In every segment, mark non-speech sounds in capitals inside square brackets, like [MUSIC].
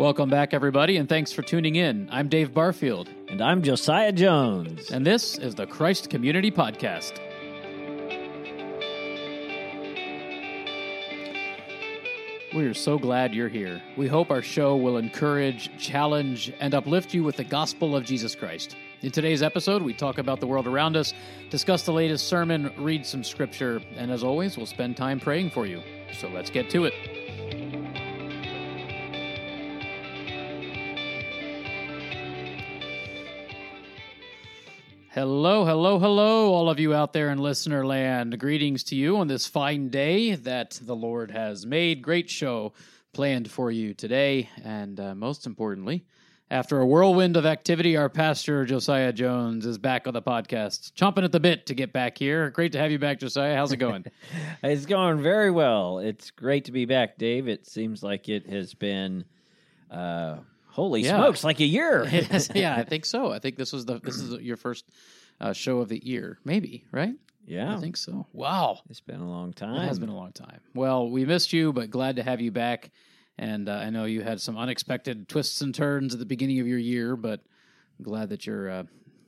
Welcome back, everybody, and thanks for tuning in. I'm Dave Barfield, And I'm Josiah Jones. and this is the Christ Community Podcast. We are so glad you're here. We hope our show will encourage, challenge, and uplift you with the gospel of Jesus Christ. In today's episode, we talk about the world around us, discuss the latest sermon, read some scripture, and as always, we'll spend time praying for you. So let's get to it. Hello, hello, hello, all of you out there in listener land. Greetings to you on this fine day that the Lord has made. Great show planned for you today. And uh, most importantly, after a whirlwind of activity, our pastor, Josiah Jones, is back on the podcast, chomping at the bit to get back here. Great to have you back, Josiah. How's it going? [LAUGHS] It's going very well. It's great to be back, Dave. It seems like it has been, uh, holy Yeah. smokes, like a year. [LAUGHS] [LAUGHS] yeah, I think so. I think this was the this is your first uh, show of the year, maybe, right? yeah, I think so. Wow. it's been a long time. It has been a long time. Well, we missed you, but glad to have you back. And uh, I know you had some unexpected twists and turns at the beginning of your year, but glad that you're uh,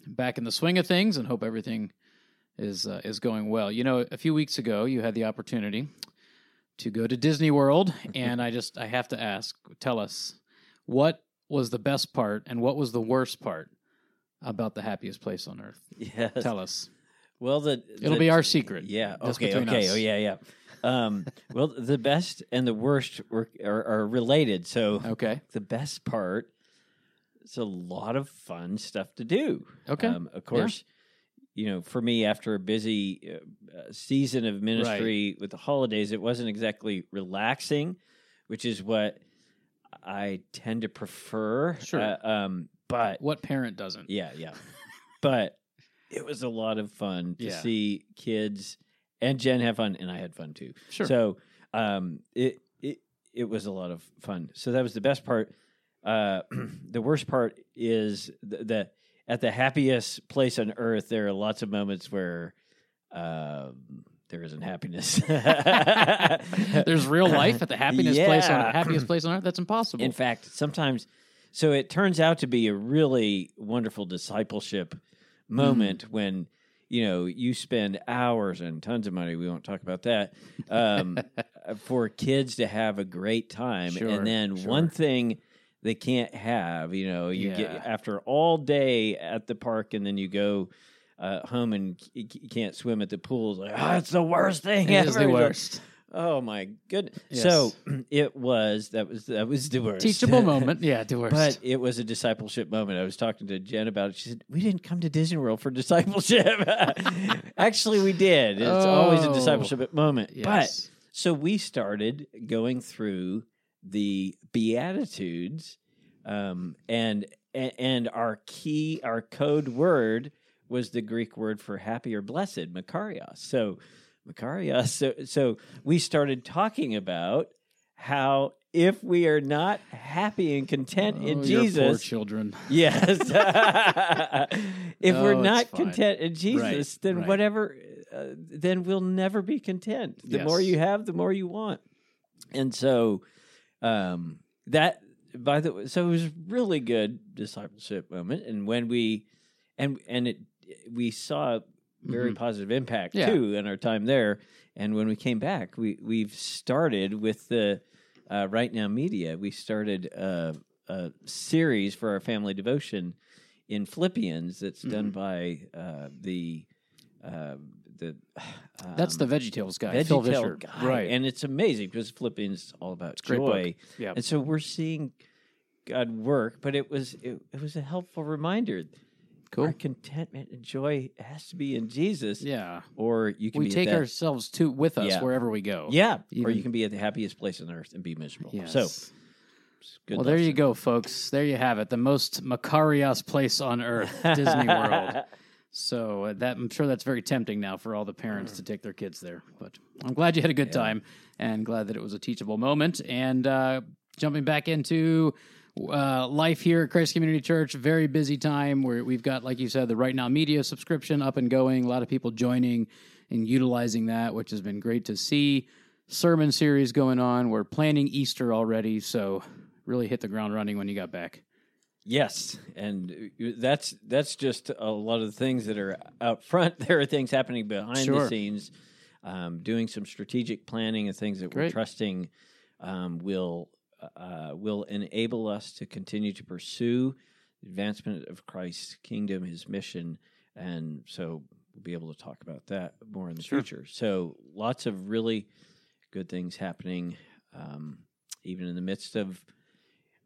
back in the swing of things, and hope everything is uh, is going well. You know, a few weeks ago, you had the opportunity to go to Disney World, [LAUGHS] and I just I have to ask, tell us what was the best part and what was the worst part about the happiest place on earth. [LAUGHS] Yes. Tell us. Well, the It'll the- be our secret. Yeah. Okay. Okay. us. Oh, yeah. Yeah. Um, [LAUGHS] well, the best and the worst were, are, are related. So Okay. the best part It's a lot of fun stuff to do. Okay. Um, of course, you know, for me, after a busy uh, uh, season of ministry with the holidays, it wasn't exactly relaxing, which is what I tend to prefer. Sure. Uh, um, but What parent doesn't? yeah, yeah. [LAUGHS] but it was a lot of fun to Yeah. see kids and Jen have fun, and I had fun too. Sure. So um, it it it was a lot of fun. So that was the best part. Uh, [CLEARS THROAT] the worst part is the, the at the happiest place on earth. There are lots of moments where um, there isn't happiness. [LAUGHS] There's real life at the [LAUGHS] happiness place on Yeah. happiest place on earth. That's impossible. In fact, sometimes, so it turns out to be a really wonderful discipleship moment Mm-hmm. when you know you spend hours and tons of money. We won't talk about that um, [LAUGHS] for kids to have a great time, Sure, and then sure. one thing they can't have, you know, you Yeah. get after all day at the park, and then you go. Uh, home and you you can't swim at the pools. Like, oh, it's the worst thing it ever. is the worst. Oh my goodness! Yes. So [CLEARS THROAT] it was that was that was the worst Teachable [LAUGHS] moment. Yeah, the worst. but it was a discipleship moment. I was talking to Jen about it. She said, "We didn't come to Disney World for [LAUGHS] discipleship. [LAUGHS] Actually, we did. It's always a Oh. discipleship moment. yes. But so we started going through the Beatitudes, um, and and our key, our code word was the Greek word for happy or blessed, Makarios. So Makarios. So so we started talking about how if we are not happy and content Oh, in Jesus, children. [LAUGHS] Yes. [LAUGHS] if Oh, we're not content in Jesus, Right, then right. whatever, uh, then we'll never be content. The more you have, the more you want. And so, um, that by the way, so it was really good discipleship moment. And when we, and and it, we saw very Mhm. positive impact Yeah. too in our time there. And when we came back, we we've started with the uh, right now media. We started a, a series for our family devotion in Philippians that's done Mm-hmm. by uh, the uh, the. [SIGHS] That's the um, VeggieTales guy, Phil VeggieTale Vischer. guy. Right. and it's amazing because Philippians is all about book. joy, yeah. and so we're seeing God work. But it was it, it was a helpful reminder. Our contentment and joy has to be in Jesus, Yeah. or you can We take that, ourselves to with us Yeah. wherever we go. yeah, or you can be at the happiest place on earth and be miserable. Yes. So, well, there you go, folks. There you have it. The most Makarios place on earth, Disney World. [LAUGHS] So uh, that I'm sure that's very tempting now for all the parents to take their kids there. But I'm glad you had a good time and glad that it was a teachable moment. And uh, jumping back into uh, life here at Christ Community Church, very busy time where we've got, like you said, the Right Now Media subscription up and going. A lot of people joining and utilizing that, which has been great to see. Sermon series going on. We're planning Easter already, so really hit the ground running when you got back. Yes, and that's that's just a lot of the things that are out front. [LAUGHS] There are things happening behind Sure. the scenes, um, doing some strategic planning and things that we're trusting um, will uh, will enable us to continue to pursue the advancement of Christ's kingdom, His mission, and so we'll be able to talk about that more in the Sure. future. So lots of really good things happening, um, even in the midst of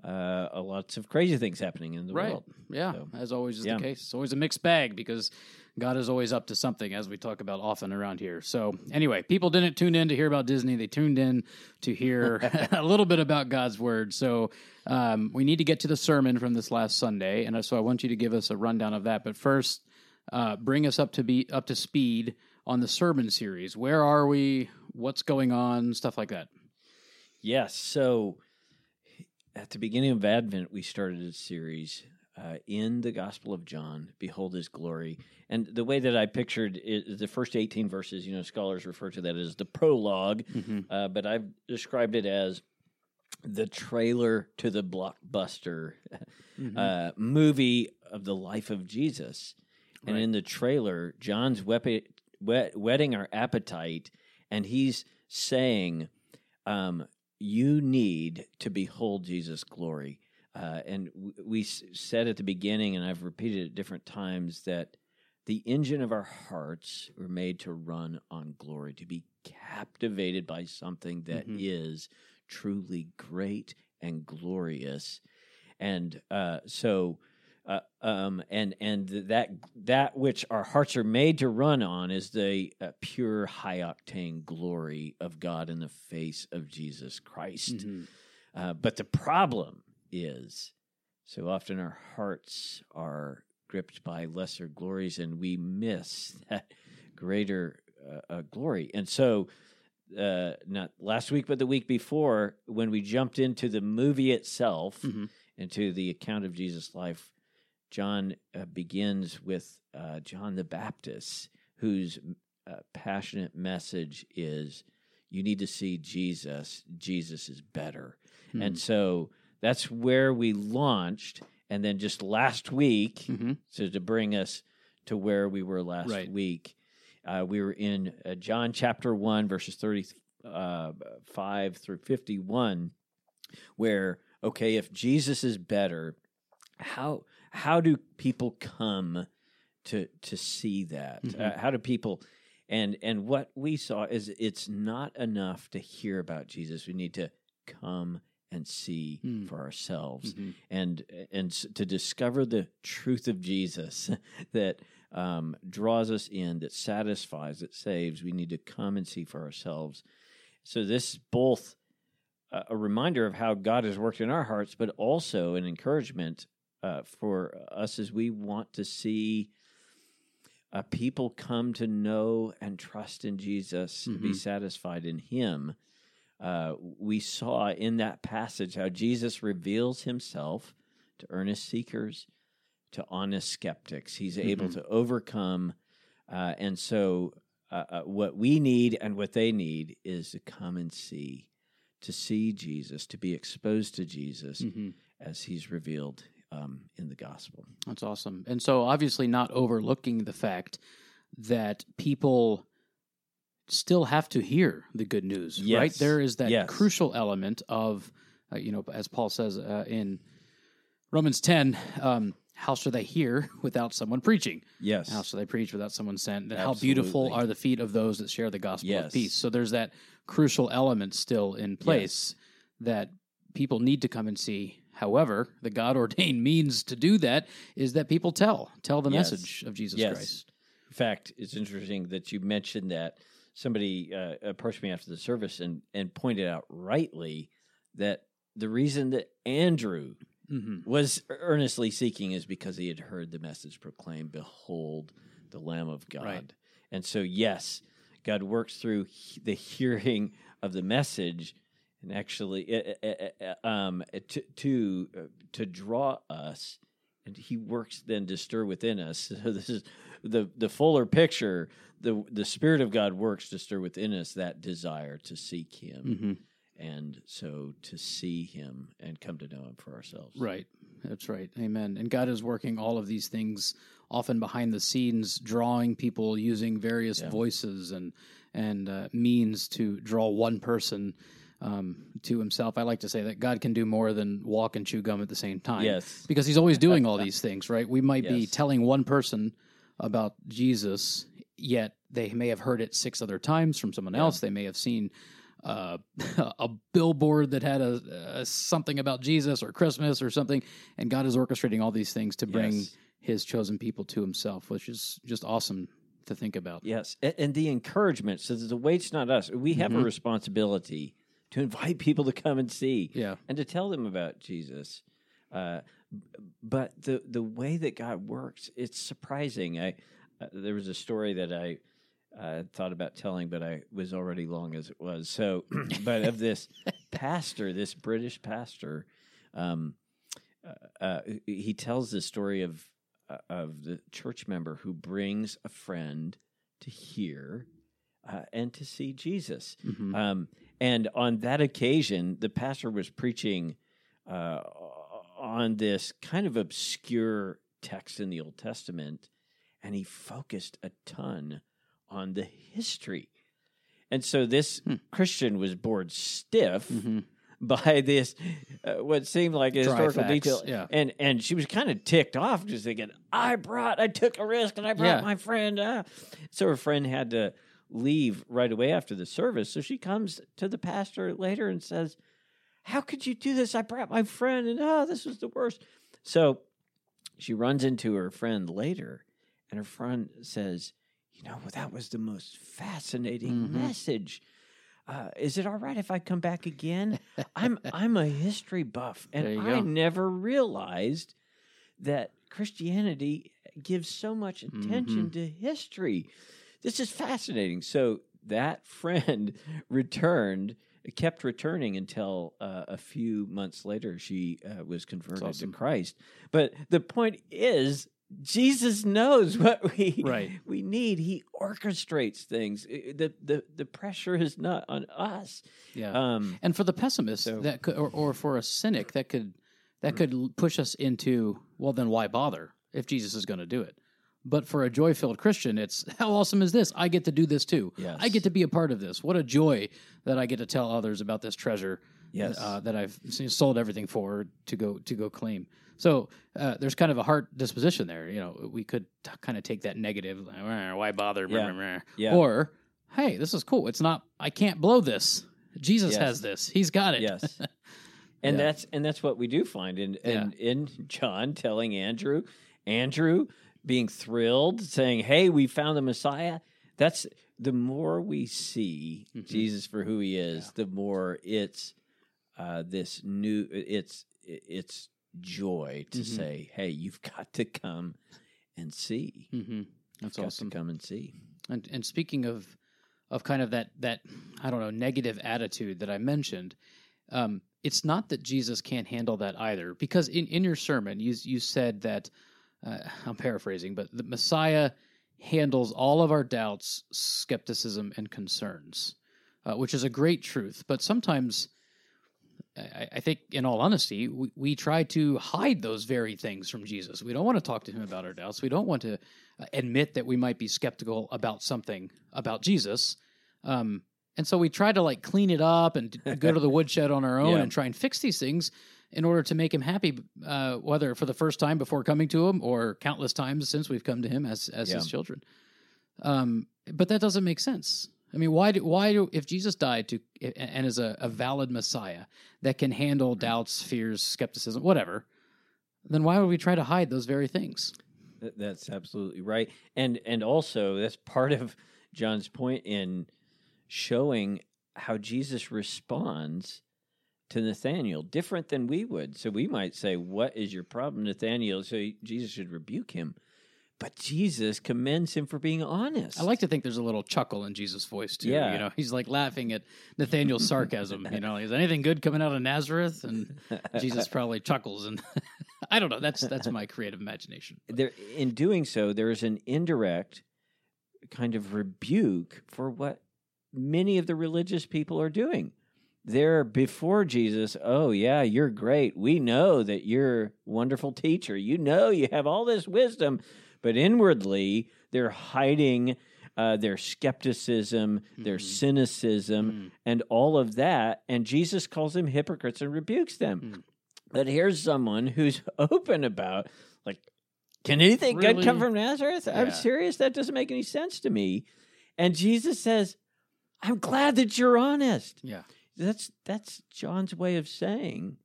uh, a lots of crazy things happening in the right. world. Yeah. So, as always is yeah. the case. It's always a mixed bag because God is always up to something, as we talk about often around here. So, anyway, people didn't tune in to hear about Disney. They tuned in to hear [LAUGHS] [LAUGHS] a little bit about God's Word. So, um, we need to get to the sermon from this last Sunday. And so, I want you to give us a rundown of that. But first, uh, bring us up to be up to speed on the sermon series. Where are we? What's going on? Stuff like that. Yes. So at the beginning of Advent, we started a series uh, in the Gospel of John, Behold His Glory. And the way that I pictured it is the first 18 verses, you know, scholars refer to that as the prologue, uh, but I've described it as the trailer to the blockbuster Mhm. uh, movie of the life of Jesus. And Right. in the trailer, John's wepi- whet- whetting our appetite, and he's saying, um, "You need to behold Jesus' glory." Uh, and w- we s- said at the beginning, and I've repeated it different times, that the engine of our hearts were made to run on glory, to be captivated by something that is Mhm. truly great and glorious. And uh, so, uh, um, and and that that which our hearts are made to run on is the uh, pure, high octane glory of God in the face of Jesus Christ. Mhm. Uh, but the problem is, so often our hearts are gripped by lesser glories, and we miss [LAUGHS] that greater uh, uh, glory. And so, uh, not last week, but the week before, when we jumped into the movie itself, Mhm. into the account of Jesus' life, John uh, begins with uh, John the Baptist, whose uh, passionate message is, "You need to see Jesus. Jesus is better." Hmm. And so that's where we launched. And then just last week, Mhm. so to bring us to where we were last Right. week, uh, we were in uh, John chapter 1, verses 35 through 51, where, okay, if Jesus is better, how how do people come to to see that? Mhm. Uh, how do people and and what we saw is it's not enough to hear about Jesus. We need to come and see Hmm. for ourselves Mhm. and and to discover the truth of Jesus [LAUGHS] that um, draws us in, that satisfies, that saves. We need to come and see for ourselves. So this is both a, a reminder of how God has worked in our hearts, but also an encouragement uh, for us as we want to see. Uh, people come to know and trust in Jesus, and be satisfied in Him uh, we saw in that passage how Jesus reveals himself to earnest seekers, to honest skeptics. He's able Mhm. to overcome. Uh, and so, uh, uh, what we need and what they need is to come and see, to see Jesus, to be exposed to Jesus Mhm. as he's revealed um, in the gospel. That's awesome. And so, obviously, not overlooking the fact that people still have to hear the good news, right? There is that Yes. crucial element of, uh, you know, as Paul says uh, in Romans 10, um, how shall they hear [LAUGHS] without someone preaching? Yes. How shall they preach without someone sent? And how beautiful are the feet of those that share the gospel Yes. of peace. So there's that crucial element still in place that people need to come and see. However, the God ordained [LAUGHS] means to do that is that people tell, tell the Yes. message of Jesus Yes. Christ. In fact, it's interesting that you mentioned that somebody uh, approached me after the service and, and pointed out rightly that the reason that Andrew hmm was earnestly seeking is because he had heard the message proclaimed, Behold the Lamb of God. Right. And so, yes, God works through he- the hearing of the message and actually uh, uh, uh, um, to, to, uh, to draw us. And he works then to stir within us. [LAUGHS] So this is the the fuller picture. The the Spirit of God works to stir within us that desire to seek Him hmm and so to see him and come to know him for ourselves. Right. That's right. Amen. And God is working all of these things often behind the scenes, drawing people using various Yeah. voices and and uh, means to draw one person um, to Himself. I like to say that God can do more than walk and chew gum at the same time. Yes. because He's always doing all [LAUGHS] these things. Right. We might be telling one person about Jesus, yet they may have heard it six other times from someone Yeah. else. They may have seen uh, [LAUGHS] a billboard that had a, a something about Jesus or Christmas or something, and God is orchestrating all these things to bring Yes. His chosen people to Himself, which is just awesome to think about. Yes, a- and the encouragement. So the weight's not us. We have a Mhm. responsibility to invite [LAUGHS] people to come and see Yeah, and to tell them about Jesus. Uh, but the the way that God works, it's surprising. I uh, there was a story that I uh, thought about telling, but I was already long as it was. So, [CLEARS THROAT] but of this pastor, this British pastor, um, uh, uh, he tells the story of uh, of the church member who brings a friend to hear uh, and to see Jesus. Mhm. Um, and on that occasion, the pastor was preaching uh, on this kind of obscure text in the Old Testament, and he focused a ton on the history. And so this Hmm. Christian was bored stiff Mhm. by this, uh, what seemed like a Dry historical facts, detail. yeah. And and she was kind of ticked off, just thinking, "I brought, I took a risk, and I brought Yeah. my friend." ah." So her friend had to leave right away after the service. So she comes to the pastor later and says, "How could you do this? I brought my friend, and oh, this was the worst." So she runs into her friend later, and her friend says, "You know, that was the most fascinating Mhm. message." Uh, is it all right if I come back again? I'm I'm a history buff, and I go. never realized that Christianity gives so much attention Mhm. to history. This is fascinating. So that friend [LAUGHS] returned, kept returning until uh, a few months later she uh, was converted awesome. to Christ. But the point is. Jesus knows [LAUGHS] what we Right. we need. He orchestrates things. The the the pressure is not on us. yeah. Um, and for the pessimist, so- that could, or, or for a cynic, that could that could push us into well, then why bother if Jesus is going to do it? But for a joy filled Christian, it's how awesome is this? I get to do this too. Yes. I get to be a part of this. What a joy that I get to tell others about this treasure Yes. uh, that I've sold everything for to go to go claim. So uh, there's kind of a heart disposition there. You know, we could t- kind of take that negative, why bother? Yeah. Meh, meh, meh." Yeah. Or, hey, this is cool. It's not. I can't blow this. Jesus Yes. has this. He's got it. Yes. [LAUGHS] And Yeah. that's and that's what we do find in in, in John telling Andrew, Andrew being thrilled, saying, "Hey, we found the Messiah." That's the more we see Mhm. Jesus for who he is, the more it's uh, this new it's it's joy to Mhm. say, "Hey, you've got to come and see." hmm That's You've got awesome. to come and see. And and speaking of of kind of that that I don't know negative attitude that I mentioned, um, it's not that Jesus can't handle that either. Because in in your sermon, you you said that uh, I'm paraphrasing, but the Messiah handles all of our doubts, skepticism, and concerns, uh, which is a great truth. But sometimes. I, I think, in all honesty, we, we try to hide those very things from Jesus. We don't want to talk to him about our doubts. We don't want to uh, admit that we might be skeptical about something about Jesus. Um, and so we try to like clean it up and go to the [LAUGHS] woodshed on our own Yeah. and try and fix these things in order to make him happy, uh, whether for the first time before coming to him or countless times since we've come to him as as his children. Um, but that doesn't make sense. I mean, why do why do if Jesus died to and is a, a valid Messiah that can handle doubts, fears, skepticism, whatever, then why would we try to hide those very things? That's absolutely right. And and also that's part of John's point in showing how Jesus responds to Nathaniel different than we would. So we might say, "What is your problem, Nathaniel?" So he- Jesus should rebuke him. But Jesus commends him for being honest. I like to think there's a little chuckle in Jesus' voice too. Yeah. You know, he's like laughing at Nathaniel's sarcasm. You know, is anything good coming out of Nazareth? And Jesus [LAUGHS] probably chuckles, and [LAUGHS] I don't know. That's that's my creative imagination. there in doing so there is an indirect kind of rebuke for what many of the religious people are doing they're before Jesus. Oh, yeah, you're great. We know that you're a wonderful teacher. You know you have all this wisdom, but inwardly they're hiding uh, their skepticism, their Mhm. cynicism, Mm. and all of that. And Jesus calls them hypocrites and rebukes them. Mm. But here's someone who's [LAUGHS] open about, like, can anything good come from Nazareth? I'm serious. That doesn't make any sense to me. And Jesus says, I'm glad that you're honest. Yeah. That's that's John's way of saying,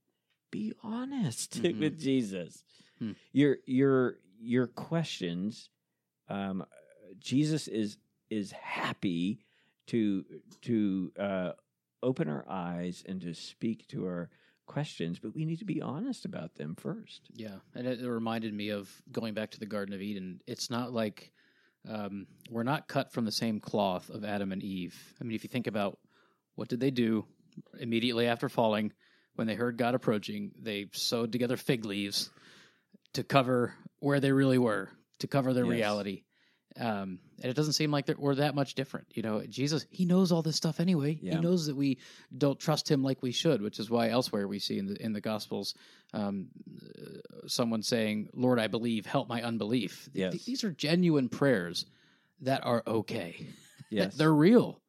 be honest Mhm. [LAUGHS] with Jesus. Hmm. Your your your questions, um, Jesus is is happy to to uh, open our eyes and to speak to our questions, but we need to be honest about them first. Yeah, and it, it reminded me of going back to the Garden of Eden. It's not like um, we're not cut from the same cloth of Adam and Eve. I mean, if you think about what did they do immediately after falling, when they heard God approaching, they sewed together fig leaves to cover where they really were, to cover their Yes. reality. Um, and it doesn't seem like we're that much different. You know, Jesus, he knows all this stuff anyway. Yeah. He knows that we don't trust him like we should, which is why elsewhere we see in the in the Gospels um, someone saying, "Lord, I believe, help my unbelief." Th- these are genuine prayers that are okay. [LAUGHS] Yes, they're real.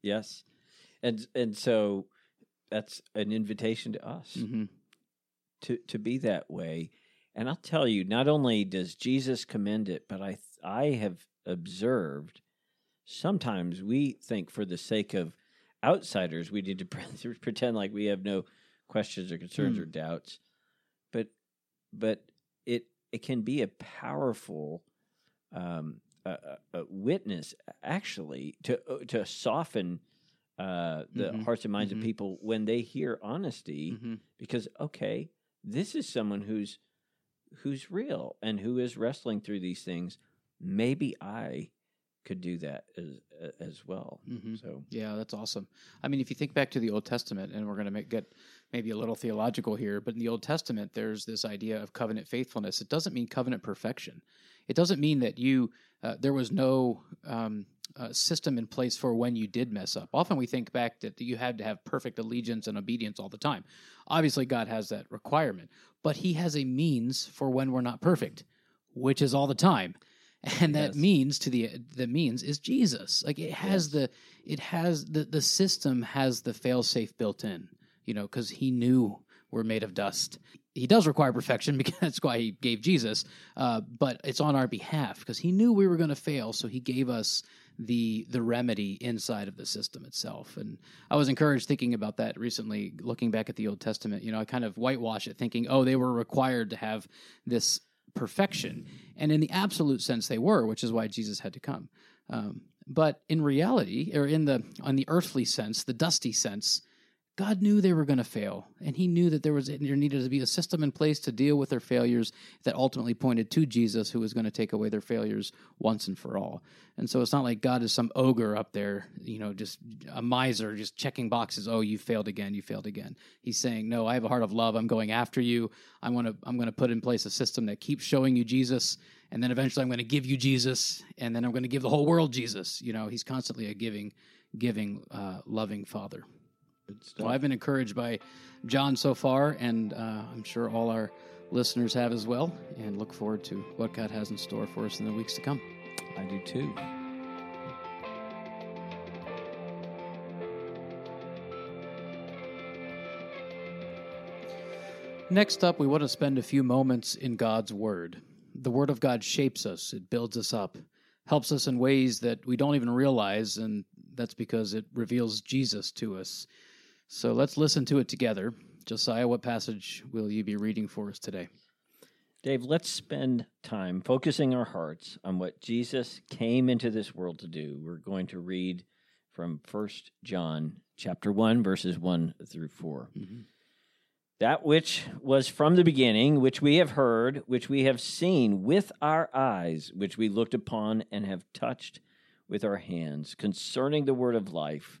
yes, and and so that's an invitation to us. hmm to to be that way. And I'll tell you, not only does Jesus commend it, but I I have observed sometimes we think for the sake of outsiders we need to [LAUGHS] pretend like we have no questions or concerns Hmm. or doubts. But but it it can be a powerful um, a, a, a witness actually to uh, to soften uh, the Mhm. hearts and minds Mhm. of people when they hear honesty hmm because okay this is someone who's who's real and who is wrestling through these things maybe i could do that as as well hmm so Yeah, that's awesome. I mean, if you think back to the Old Testament, and we're going to make, get maybe a little theological here, but in the Old Testament, there's this idea of covenant faithfulness. It doesn't mean covenant perfection. It doesn't mean that you uh, there was no um, uh, system in place for when you did mess up. Often we think back that you had to have perfect allegiance and obedience all the time. Obviously, God has that requirement, but He has a means for when we're not perfect, which is all the time. [LAUGHS] And that Yes. means to the the means is Jesus. Like it has Yes. the it has the the system has the fail safe built in. You know, because He knew we're made of dust. He does require perfection [LAUGHS] because that's why He gave Jesus. Uh, but it's on our behalf because He knew we were going to fail, so He gave us the the remedy inside of the system itself. And I was encouraged thinking about that recently, looking back at the Old Testament. You know, I kind of whitewash it, thinking, oh, they were required to have this perfection, and in the absolute sense, they were, which is why Jesus had to come. Um, but in reality, or in the on the earthly sense, the dusty sense, God knew they were going to fail, and He knew that there was there needed to be a system in place to deal with their failures that ultimately pointed to Jesus, who was going to take away their failures once and for all. And so it's not like God is some ogre up there, you know, just a miser, just checking boxes. Oh, you failed again, you failed again. He's saying, no, I have a heart of love. I'm going after you. I'm to I'm to put in place a system that keeps showing you Jesus, and then eventually I'm going to give you Jesus, and then I'm going to give the whole world Jesus. You know, He's constantly a giving, giving, uh, loving Father. Well, I've been encouraged by John so far, and uh, I'm sure all our listeners have as well, and look forward to what God has in store for us in the weeks to come. i do too Next up, we want to spend a few moments in God's Word. The Word of God shapes us, it builds us up, helps us in ways that we don't even realize, and that's because it reveals Jesus to us. So let's listen to it together. Josiah, what passage will you be reading for us today? dave let's spend time focusing our hearts on what jesus came into this world to do we're going to read from First john chapter 1 verses 1 through 4 Mhm. That which was from the beginning, which we have heard, which we have seen with our eyes, which we looked upon and have touched with our hands, concerning the word of life.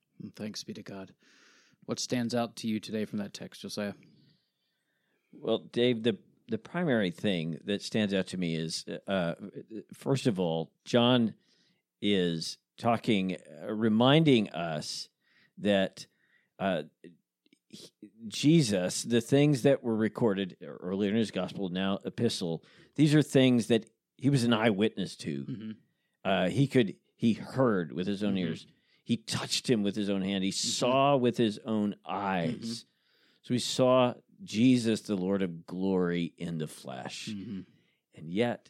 Thanks be to God. What stands out to you today from that text, Josiah? Well, Dave, the the primary thing that stands out to me is, uh, first of all, John is talking, uh, reminding us that uh, Jesus, the things that were recorded earlier in his gospel, now epistle, these are things that he was an eyewitness to. Mm-hmm. Uh, he could, he heard with his own Mhm. ears. He touched him with his own hand. He Mm-hmm. saw with his own eyes. So he saw Jesus, the Lord of glory, in the flesh. Mm-hmm. And yet,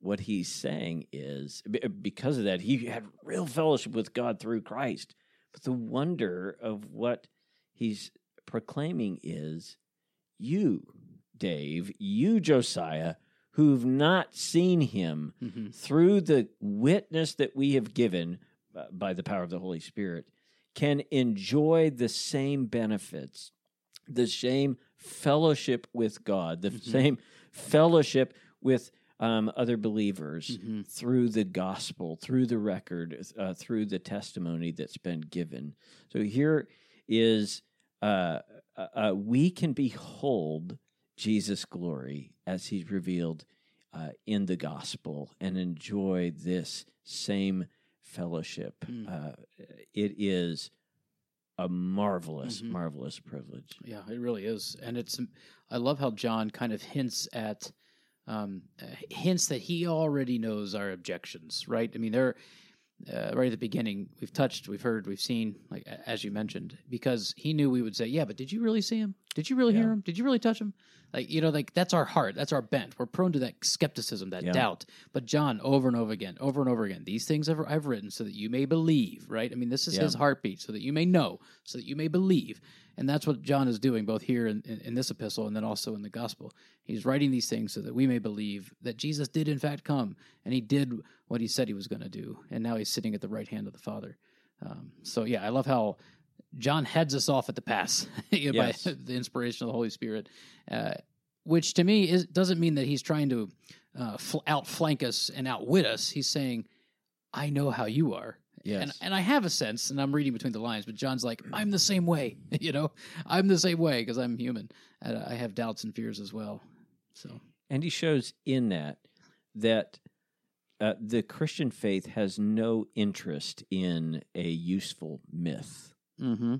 what he's saying is because of that, he had real fellowship with God through Christ. But the wonder of what he's proclaiming is you, Dave, you, Josiah, who've not seen him Mm-hmm. through the witness that we have given by the power of the Holy Spirit, can enjoy the same benefits, the same fellowship with God, the Mhm. same fellowship with um, other believers Mm-hmm. through the gospel, through the record, uh, through the testimony that's been given. So here is uh, uh, uh, we can behold Jesus' glory as he's revealed uh, in the gospel and enjoy this same fellowship. Mm. Uh, it is a marvelous, Mhm. marvelous privilege. Yeah, it really is, and it's. I love how John kind of hints at, um, uh, hints that he already knows our objections. Right? I mean, they're uh, right at the beginning. We've touched, we've heard, we've seen, like as you mentioned, because he knew we would say, "Yeah, but did you really see him? Did you really hear him? Did you really touch him?" Like you know, like that's our heart, that's our bent. We're prone to that skepticism, that Yeah. doubt. But John, over and over again, over and over again, these things I've, I've written so that you may believe. Right? I mean, this is Yeah. his heartbeat, so that you may know, so that you may believe. And that's what John is doing both here in, in, in this epistle and then also in the gospel. He's writing these things so that we may believe that Jesus did in fact come and he did what he said he was going to do. And now he's sitting at the right hand of the Father. Um, so, yeah, I love how John heads us off at the pass [LAUGHS] you know, Yes. by the inspiration of the Holy Spirit, uh, which to me is, doesn't mean that he's trying to uh, fl- outflank us and outwit us. He's saying, I know how you are. Yes. And and I have a sense, and I'm reading between the lines, but John's like, I'm the same way, [LAUGHS] you know, I'm the same way because I'm human, and I have doubts and fears as well. So And he shows in that that uh, the Christian faith has no interest in a useful myth. mm-hmm.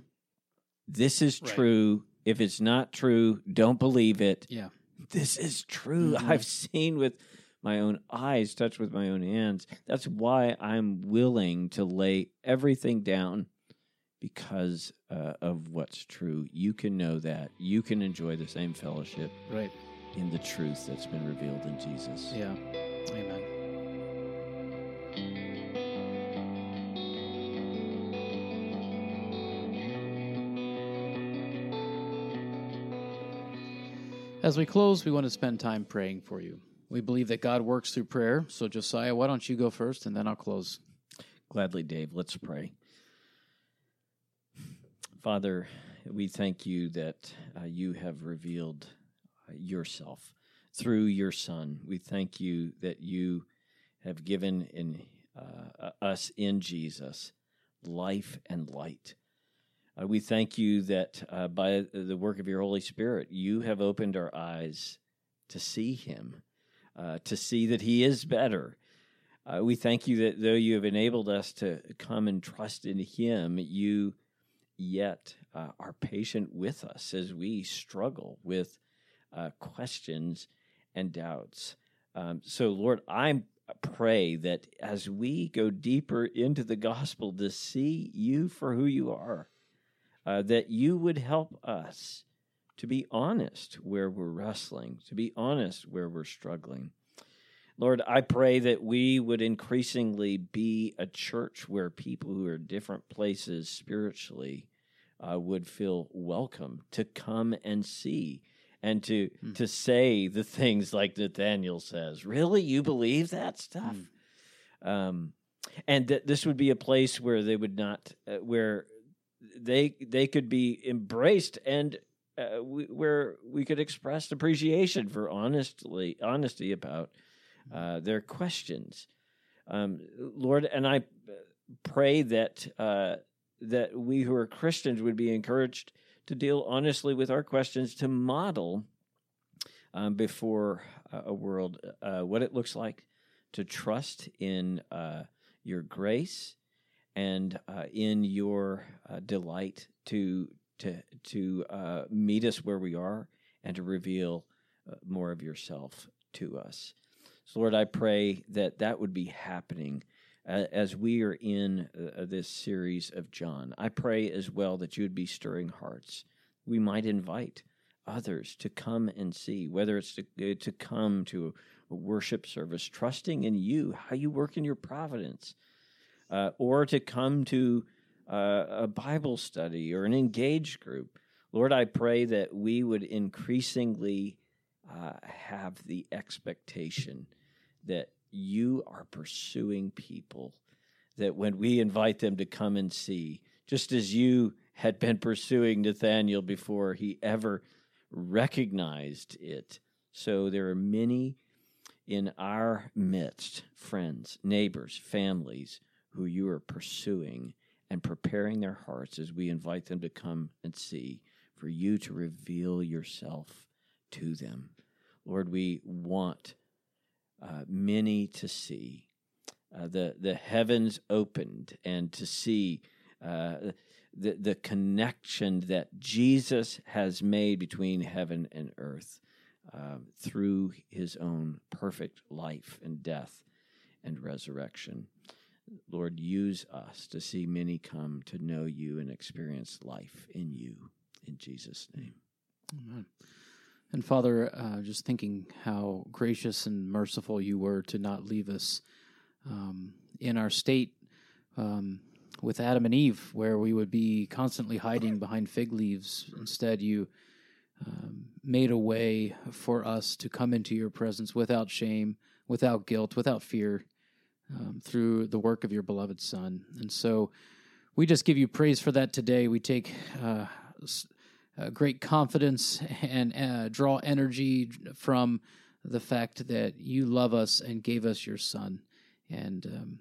This is Right. true. If it's not true, don't believe it. yeah, This is true. Mhm. I've seen with my own eyes, touched with my own hands. That's why I'm willing to lay everything down because uh, of what's true. You can know that. You can enjoy the same fellowship right, in the truth that's been revealed in Jesus. yeah, amen. As we close, we want to spend time praying for you. We believe that God works through prayer. So, Josiah, why don't you go first and then I'll close? Gladly, Dave. Let's pray. Father, we thank you that uh, you have revealed uh, yourself through your Son. We thank you that you have given in uh, us in Jesus life and light. Uh, we thank you that uh, by the work of your Holy Spirit, you have opened our eyes to see Him, uh, to see that He is better. Uh, we thank you that though you have enabled us to come and trust in Him, you yet uh, are patient with us as we struggle with uh, questions and doubts. Um, so, Lord, I pray that as we go deeper into the gospel to see you for who you are, uh, that you would help us to be honest where we're wrestling, to be honest where we're struggling. Lord, I pray that we would increasingly be a church where people who are different places spiritually uh, would feel welcome to come and see and to Hmm. to say the things like Nathaniel says. Really, you believe that stuff? Um, and that this would be a place where they would not, uh, where they they could be embraced and uh, we, where we could express appreciation for honestly honesty about uh, their questions. Um, Lord, and I pray that uh, that we who are Christians would be encouraged to deal honestly with our questions, to model um, before a world uh, what it looks like to trust in uh, your grace and uh, in your uh, delight to to to uh, meet us where we are and to reveal uh, more of yourself to us. So, Lord, I pray that that would be happening as we are in uh, this series of John. I pray as well that you would be stirring hearts. We might invite others to come and see, whether it's to, uh, to come to a worship service, trusting in you, how you work in your providence, uh, or to come to uh, a Bible study or an engaged group. Lord, I pray that we would increasingly uh, have the expectation that you are pursuing people that when we invite them to come and see, just as you had been pursuing Nathaniel before he ever recognized it. So there are many in our midst, friends, neighbors, families, who you are pursuing and preparing their hearts as we invite them to come and see, for you to reveal yourself to them. Lord, we want uh, many to see. Uh, the the heavens opened and to see uh, the the connection that Jesus has made between heaven and earth um, through His own perfect life and death and resurrection. Lord, use us to see many come to know You and experience life in You. In Jesus' name. Amen. And Father, uh, just thinking how gracious and merciful you were to not leave us um, in our state um, with Adam and Eve, where we would be constantly hiding behind fig leaves. Instead, you um, made a way for us to come into your presence without shame, without guilt, without fear, um, through the work of your beloved Son. And so we just give you praise for that today. We take. Uh, uh, great confidence [LAUGHS] and uh, draw energy from the fact that you love us and gave us your son. And um,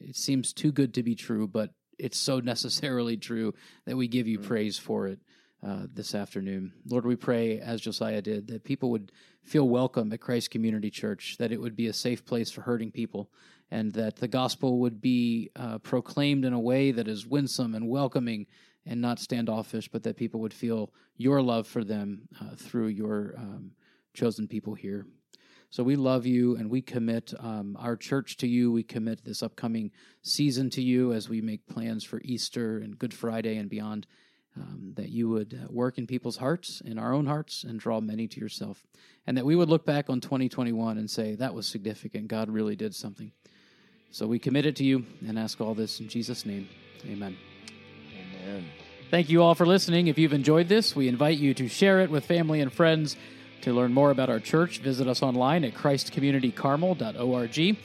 it seems too good to be true, but it's so [LAUGHS] necessarily true that we give you mm-hmm. praise for it uh, this afternoon. Lord, we pray, as Josiah did, that people would feel welcome at Christ Community Church, that it would be a safe place for hurting people, and that the gospel would be uh, proclaimed in a way that is winsome and welcoming and not standoffish, but that people would feel your love for them uh, through your um, chosen people here. So we love you and we commit um, our church to you. We commit this upcoming season to you as we make plans for Easter and Good Friday and beyond. Um, that you would uh, work in people's hearts, in our own hearts, and draw many to yourself. And that we would look back on 2021 and say, that was significant. God really did something. So we commit it to you and ask all this in Jesus' name. Amen. Amen. Thank you all for listening. If you've enjoyed this, we invite you to share it with family and friends. To learn more about our church, visit us online at christcommunitycarmel.org.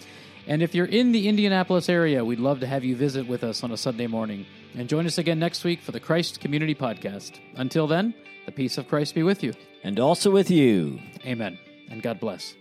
And if you're in the Indianapolis area, we'd love to have you visit with us on a Sunday morning. And join us again next week for the Christ Community Podcast. Until then, the peace of Christ be with you. And also with you. Amen. And God bless.